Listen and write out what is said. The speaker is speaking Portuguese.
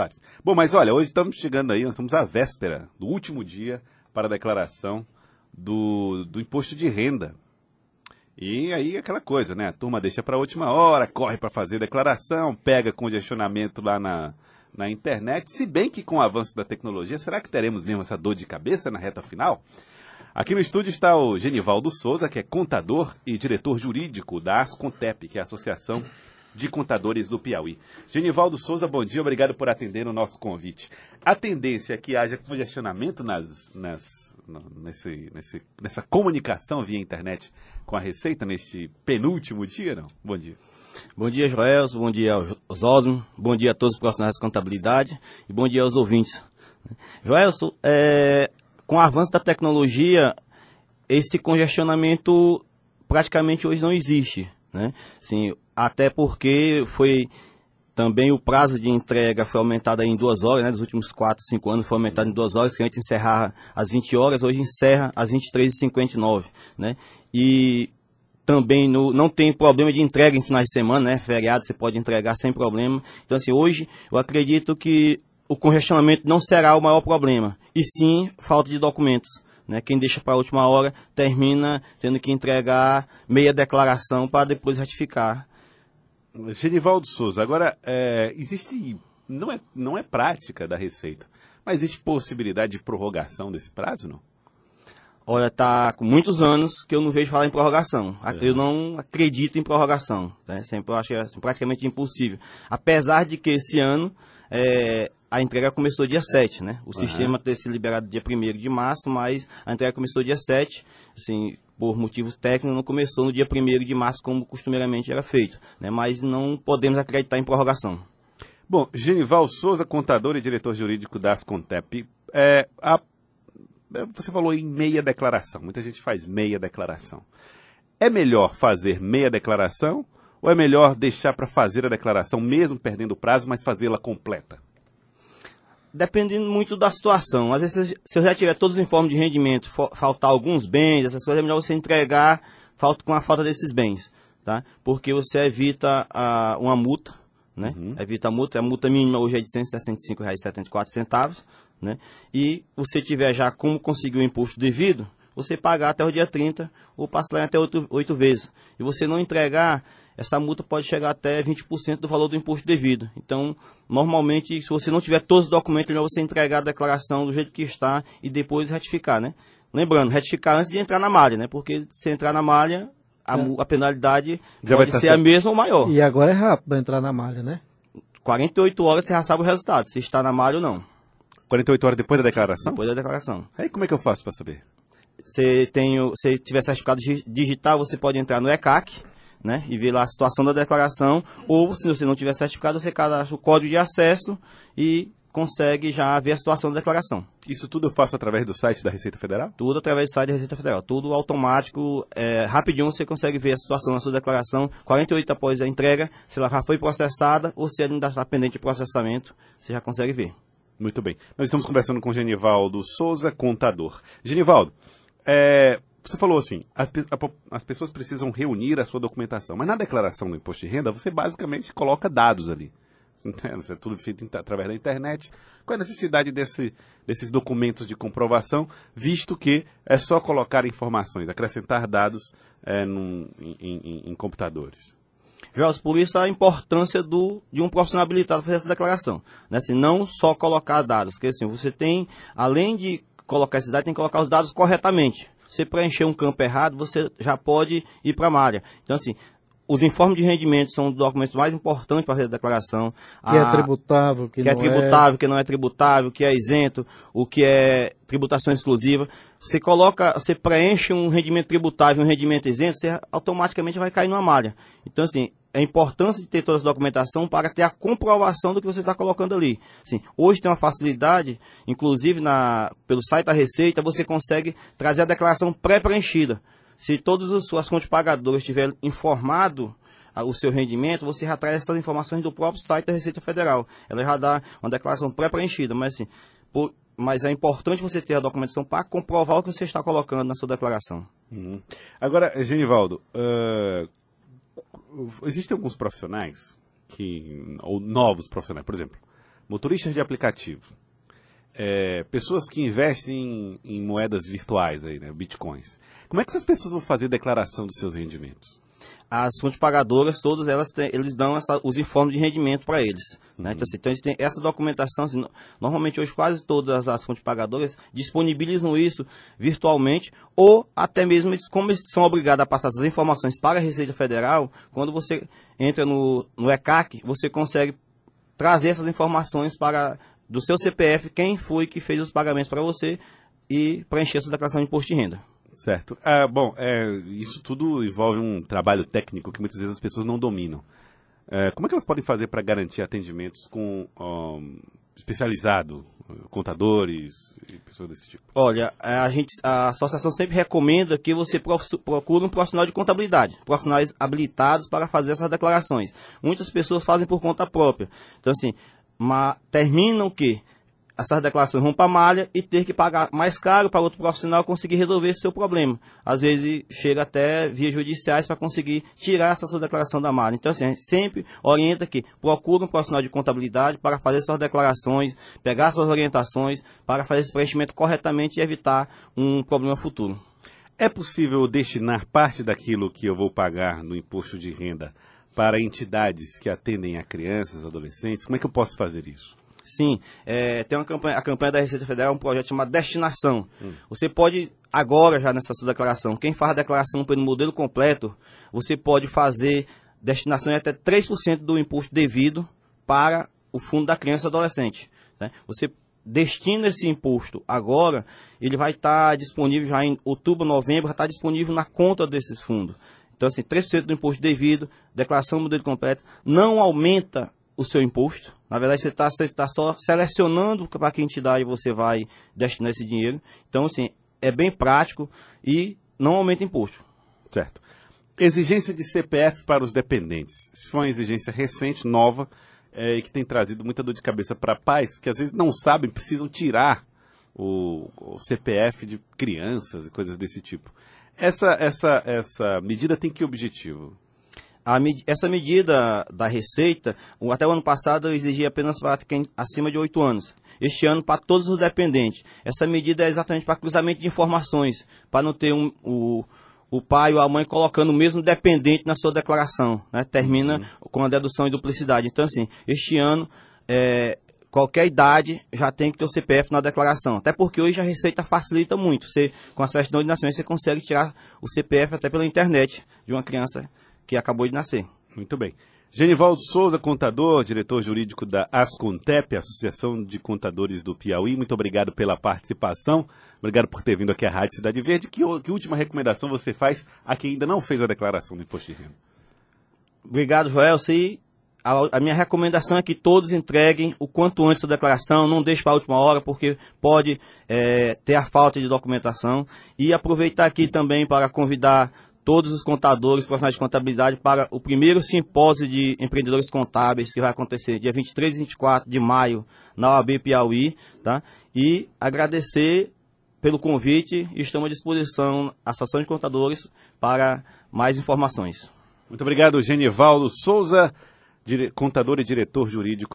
Tavares. Bom, mas olha, hoje estamos chegando aí, nós estamos à véspera do último dia para a declaração do, do imposto de renda. E aí aquela coisa, né? A turma deixa para a última hora, corre para fazer declaração, pega congestionamento lá na, na internet. Se bem que com o avanço da tecnologia, será que teremos mesmo essa dor de cabeça na reta final? Aqui no estúdio está o Genivaldo Souza, que é contador e diretor jurídico da Ascontep, que é a Associação de Contadores do Piauí. Genivaldo Souza, bom dia, obrigado por atender o nosso convite. A tendência é que haja congestionamento nas, nas, nesse, nesse, nessa comunicação via internet com a Receita neste penúltimo dia, não? Bom dia. Bom dia, Joelso, bom dia aos Osmo, bom dia a todos os profissionais de contabilidade e bom dia aos ouvintes. Joelso, é, com o avanço da tecnologia, esse congestionamento praticamente hoje não existe. Né? Sim, até porque foi também o prazo de entrega foi aumentado em duas horas, né? Dos últimos 4, 5 anos foi aumentado em duas horas, que antes encerrava às 20 horas, hoje encerra às 23h59, né? E também no, não tem problema de entrega em finais de semana, né? Feriado você pode entregar sem problema. Então, assim, hoje eu acredito que o congestionamento não será o maior problema, e sim falta de documentos. Né? Quem deixa para a última hora termina tendo que entregar meia declaração para depois ratificar. Genivaldo Souza, agora, é, existe, não é, não é prática da Receita, mas existe possibilidade de prorrogação desse prazo, não? Olha, tá com muitos anos que eu não vejo falar em prorrogação. É. Eu não acredito em prorrogação. Né? Sempre eu acho que é praticamente impossível. Apesar de que esse ano é, a entrega começou dia 7, né? O uhum. sistema ter se liberado dia 1 de março, mas a entrega começou dia 7, assim, por motivos técnicos, não começou no dia 1 de março, como costumeiramente era feito, né? Mas não podemos acreditar em prorrogação. Bom, Genival Souza, contador e diretor jurídico da Ascontep, é, a, é, você falou em meia declaração, muita gente faz meia declaração. É melhor fazer meia declaração ou é melhor deixar para fazer a declaração, mesmo perdendo o prazo, mas fazê-la completa? Dependendo muito da situação. Às vezes, se eu já tiver todos os informes de rendimento, faltar alguns bens, essas coisas, é melhor você entregar falta, com a falta desses bens, tá? Porque você evita a, uma multa, né? Uhum. Evita a multa, a multa mínima hoje é de R$ 165,74, né? E você tiver já como conseguir o imposto devido, você pagar até o dia 30 ou parcelar até oito vezes. E você não entregar essa multa pode chegar até 20% do valor do imposto devido. Então, normalmente, se você não tiver todos os documentos, é melhor você entregar a declaração do jeito que está e depois retificar, né? Lembrando, retificar antes de entrar na malha, né? Porque se entrar na malha, a, é. a penalidade já pode ser a mesma ou maior. E agora é rápido entrar na malha, né? 48 horas você já sabe o resultado, se está na malha ou não. 48 horas depois da declaração? Depois da declaração. Aí como é que eu faço para saber? Você tem, se tiver certificado digital, você pode entrar no ECAC, né? E ver lá a situação da declaração, ou se você não tiver certificado, você cadastra o código de acesso e consegue já ver a situação da declaração. Isso tudo eu faço através do site da Receita Federal? Tudo através do site da Receita Federal. Tudo automático, é, rapidinho você consegue ver a situação da sua declaração. 48 após a entrega, se ela já foi processada ou se ela ainda está pendente de processamento, você já consegue ver. Muito bem. Nós estamos conversando com Genivaldo Souza, contador. Genivaldo, é, você falou assim, as, as, pessoas precisam reunir a sua documentação, mas na declaração do imposto de renda você basicamente coloca dados ali. Isso é tudo feito através da internet. Qual é a necessidade desse, desses documentos de comprovação, visto que é só colocar informações, acrescentar dados é, num, em, em, em, computadores? Jorge, por isso a importância do, de um profissional habilitado fazer essa declaração. Né? Assim, não só colocar dados, porque assim, você tem, além de colocar esses dados, tem que colocar os dados corretamente você preencher um campo errado, você já pode ir para a malha. Então, assim, os informes de rendimento são os documentos mais importantes para fazer a declaração. Que é a, é tributável, que, que é não é tributável, que não é tributável, que é isento, o que é tributação exclusiva. Você coloca, você preenche um rendimento tributável, um rendimento isento, você automaticamente vai cair numa malha. Então, assim, a importância de ter toda essa documentação para ter a comprovação do que você está colocando ali. Assim, hoje tem uma facilidade, inclusive na, pelo site da Receita, você consegue trazer a declaração pré-preenchida. Se todas as suas fontes pagadoras tiverem informado a, o seu rendimento, você já traz essas informações do próprio site da Receita Federal. Ela já dá uma declaração pré-preenchida, mas assim, por, mas é importante você ter a documentação para comprovar o que você está colocando na sua declaração. Uhum. Agora, Genivaldo, uh, existem alguns profissionais que ou novos profissionais, por exemplo, motoristas de aplicativo, é, pessoas que investem em, em, moedas virtuais aí, né, bitcoins. Como é que essas pessoas vão fazer declaração dos seus rendimentos? As fontes pagadoras, todas elas têm, eles dão essa, os informes de rendimento para eles. Né? Uhum. Então, assim, então, tem essa documentação. Assim, normalmente, hoje, quase todas as fontes pagadoras disponibilizam isso virtualmente, ou até mesmo, como eles são obrigados a passar essas informações para a Receita Federal, quando você entra no, no ECAC, você consegue trazer essas informações para do seu CPF, quem foi que fez os pagamentos para você e preencher essa declaração de imposto de renda. Certo. Ah, bom, é, isso tudo envolve um trabalho técnico que muitas vezes as pessoas não dominam. É, como é que elas podem fazer para garantir atendimentos com especializado, contadores e pessoas desse tipo? Olha, a gente, a associação sempre recomenda que você procure um profissional de contabilidade, profissionais habilitados para fazer essas declarações. Muitas pessoas fazem por conta própria. Então, assim, mas terminam o essas declarações vão para a malha e ter que pagar mais caro para outro profissional conseguir resolver esse seu problema. Às vezes chega até vias judiciais para conseguir tirar essa sua declaração da malha. Então, assim, a gente sempre orienta que procure um profissional de contabilidade para fazer suas declarações, pegar suas orientações, para fazer esse preenchimento corretamente e evitar um problema futuro. É possível destinar parte daquilo que eu vou pagar no imposto de renda para entidades que atendem a crianças, adolescentes? Como é que eu posso fazer isso? Sim, é, tem uma campanha, a campanha da Receita Federal é um projeto chamado Destinação. Hum. Você pode, agora já nessa sua declaração, quem faz a declaração pelo modelo completo, você pode fazer destinação de até 3% do imposto devido para o fundo da criança e adolescente. Né? Você destina esse imposto agora, ele vai estar disponível já em outubro, novembro, já está disponível na conta desses fundos. Então, assim, 3% do imposto devido, declaração modelo completo, não aumenta o seu imposto. Na verdade, você está tá só selecionando para que entidade você vai destinar esse dinheiro. Então, assim, é bem prático e não aumenta imposto. Certo. Exigência de CPF para os dependentes. Isso foi uma exigência recente, nova, é, e que tem trazido muita dor de cabeça para pais que às vezes não sabem, precisam tirar o, o CPF de crianças e coisas desse tipo. Essa, essa, essa medida tem que objetivo? A, essa medida da Receita, até o ano passado, exigia apenas para quem acima de 8 anos. Este ano, para todos os dependentes. Essa medida é exatamente para cruzamento de informações, para não ter um, o, o pai ou a mãe colocando o mesmo dependente na sua declaração. Né? Termina uhum. com a dedução e duplicidade. Então, assim, este ano, é, qualquer idade já tem que ter o CPF na declaração. Até porque hoje a Receita facilita muito. Você, com a certidão de nascimento, você consegue tirar o CPF até pela internet de uma criança que acabou de nascer. Muito bem. Genivaldo Souza, contador, diretor jurídico da Ascontep, Associação de Contadores do Piauí, muito obrigado pela participação. Obrigado por ter vindo aqui à Rádio Cidade Verde. Que, que última recomendação você faz a quem ainda não fez a declaração do imposto de renda? Obrigado, Joel. Se a, a, minha recomendação é que todos entreguem o quanto antes a declaração, não deixe para a última hora, porque pode é, ter a falta de documentação. E aproveitar aqui também para convidar todos os contadores, profissionais de contabilidade, para o primeiro simpósio de empreendedores contábeis, que vai acontecer dia 23 e 24 de maio na OAB Piauí, tá? E agradecer pelo convite e estamos à disposição, a Associação de Contadores, para mais informações. Muito obrigado, Genivaldo Souza, contador e diretor jurídico